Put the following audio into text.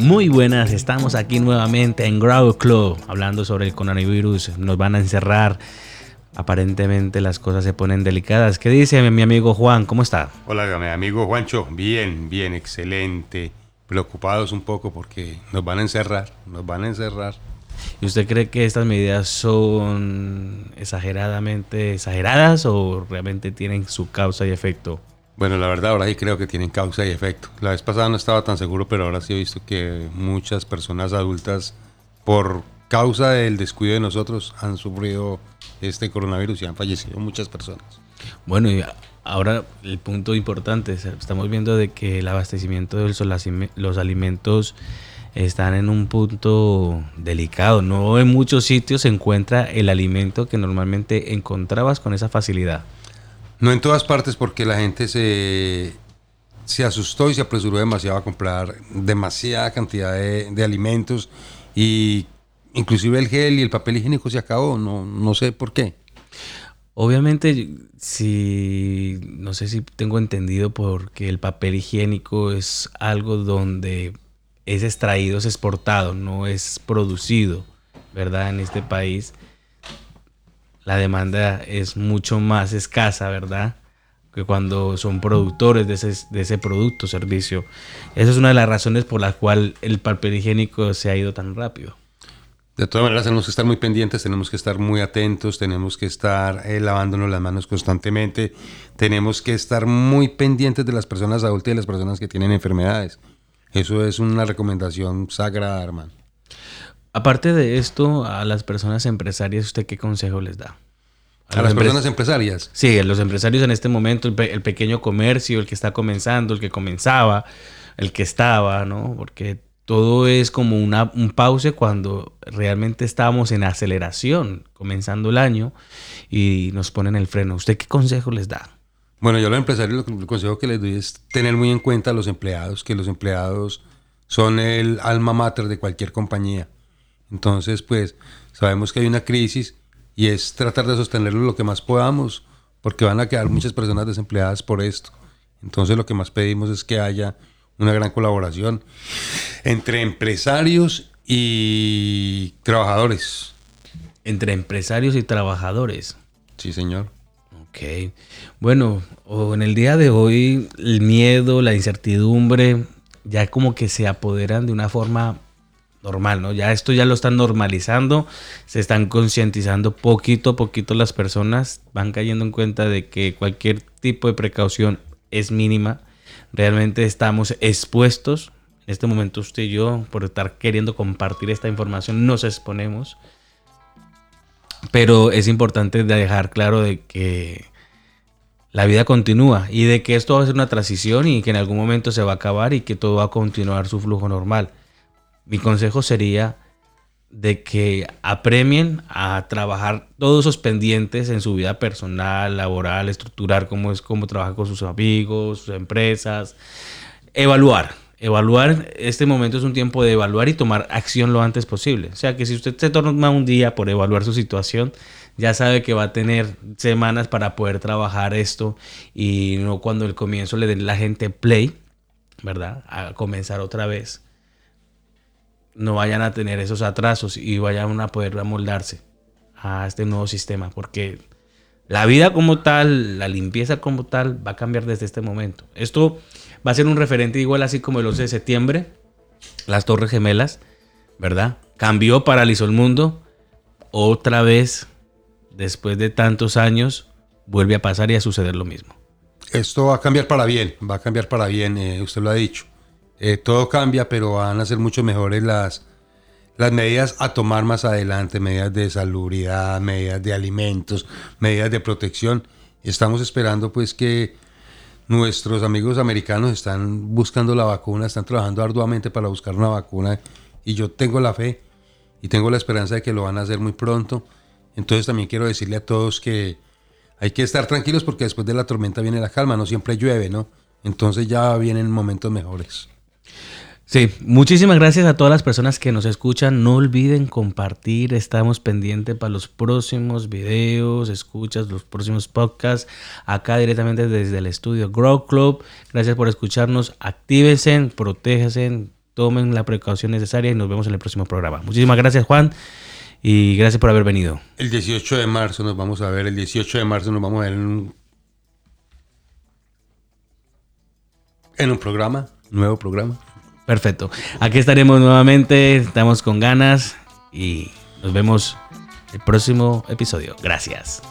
Muy buenas, estamos aquí nuevamente en Grow Club hablando sobre el coronavirus. Nos van a encerrar. Aparentemente las cosas se ponen delicadas. ¿Qué dice mi amigo Juan? ¿Cómo está? Hola, mi amigo Juancho. Bien, bien, excelente. Preocupados un poco porque nos van a encerrar, nos van a encerrar. ¿Y usted cree que estas medidas son exageradamente exageradas o realmente tienen su causa y efecto? Bueno, la verdad ahora sí creo que tienen causa y efecto. La vez pasada no estaba tan seguro, pero ahora sí he visto que muchas personas adultas, por causa del descuido de nosotros, han sufrido este coronavirus y han fallecido muchas personas. Bueno, y ahora el punto importante, estamos viendo de que el abastecimiento de los alimentos están en un punto delicado. No en muchos sitios se encuentra el alimento que normalmente encontrabas con esa facilidad. No en todas partes porque la gente se, se asustó y se apresuró demasiado a comprar demasiada cantidad de, alimentos y inclusive el gel y el papel higiénico se acabó, no, no sé por qué. Obviamente, si no sé si tengo entendido porque el papel higiénico es algo donde es extraído, es exportado, no es producido, ¿verdad? En este país la demanda es mucho más escasa, ¿verdad? Que cuando son productores de ese, producto o servicio. Esa es una de las razones por las cuales el papel higiénico se ha ido tan rápido. De todas maneras, tenemos que estar muy pendientes, tenemos que estar muy atentos, tenemos que estar eh, lavándonos las manos constantemente, tenemos que estar muy pendientes de las personas adultas y de las personas que tienen enfermedades. Eso es una recomendación sagrada, hermano. Aparte de esto, a las personas empresarias, ¿usted qué consejo les da? A, las personas empresarias. Sí, a los empresarios en este momento, el, pequeño comercio, el que está comenzando, el que comenzaba, el que estaba, ¿no? Porque todo es como una, un pause cuando realmente estábamos en aceleración, comenzando el año, y nos ponen el freno. ¿Usted qué consejo les da? Bueno, yo a los empresarios el consejo que les doy es tener muy en cuenta a los empleados, que los empleados son el alma mater de cualquier compañía. Entonces, pues sabemos que hay una crisis y es tratar de sostenerlo lo que más podamos, porque van a quedar muchas personas desempleadas por esto. Entonces, lo que más pedimos es que haya una gran colaboración entre empresarios y trabajadores. Entre empresarios y trabajadores. Sí, señor. Ok. Bueno, en el día de hoy el miedo, la incertidumbre, ya como que se apoderan de una forma normal, ¿no? Ya esto ya lo están normalizando, se están concientizando poquito a poquito las personas, van cayendo en cuenta de que cualquier tipo de precaución es mínima. Realmente estamos expuestos. En este momento usted y yo, por estar queriendo compartir esta información, nos exponemos. Pero es importante dejar claro de que la vida continúa y de que esto va a ser una transición y que en algún momento se va a acabar y que todo va a continuar su flujo normal. Mi consejo sería de que apremien a trabajar todos esos pendientes en su vida personal, laboral, estructurar cómo es cómo trabaja con sus amigos, sus empresas, evaluar, evaluar, este momento es un tiempo de evaluar y tomar acción lo antes posible. O sea que si usted se toma un día por evaluar su situación, ya sabe que va a tener semanas para poder trabajar esto y no cuando el comienzo le den la gente play, ¿verdad? A comenzar otra vez. No vayan a tener esos atrasos y vayan a poder amoldarse a este nuevo sistema, porque la vida como tal, la limpieza como tal, va a cambiar desde este momento. Esto va a ser un referente igual así como el 11 de septiembre, las Torres Gemelas, ¿verdad? Cambió, paralizó el mundo. Otra vez, después de tantos años, vuelve a pasar y a suceder lo mismo. Esto va a cambiar para bien, va a cambiar para bien, eh, usted lo ha dicho. Eh, todo cambia, pero van a ser mucho mejores las, las medidas a tomar más adelante, medidas de salubridad, medidas de alimentos, medidas de protección. Estamos esperando pues que Nuestros amigos americanos están buscando la vacuna, están trabajando arduamente para buscar una vacuna y yo tengo la fe y tengo la esperanza de que lo van a hacer muy pronto. Entonces también quiero decirle a todos que hay que estar tranquilos porque después de la tormenta viene la calma, no siempre llueve, ¿no? Entonces ya vienen momentos mejores. Sí, muchísimas gracias a todas las personas que nos escuchan. No olviden compartir, estamos pendientes para los próximos videos, escuchas, los próximos podcasts, acá directamente desde el estudio Grow Club. Gracias por escucharnos, actívense, protéjanse, tomen la precaución necesaria y nos vemos en el próximo programa. Muchísimas gracias Juan y gracias por haber venido. El 18 de marzo nos vamos a ver, el 18 de marzo nos vamos a ver en un, en un programa nuevo programa. Perfecto. Aquí estaremos nuevamente. Estamos con ganas y nos vemos el próximo episodio. Gracias.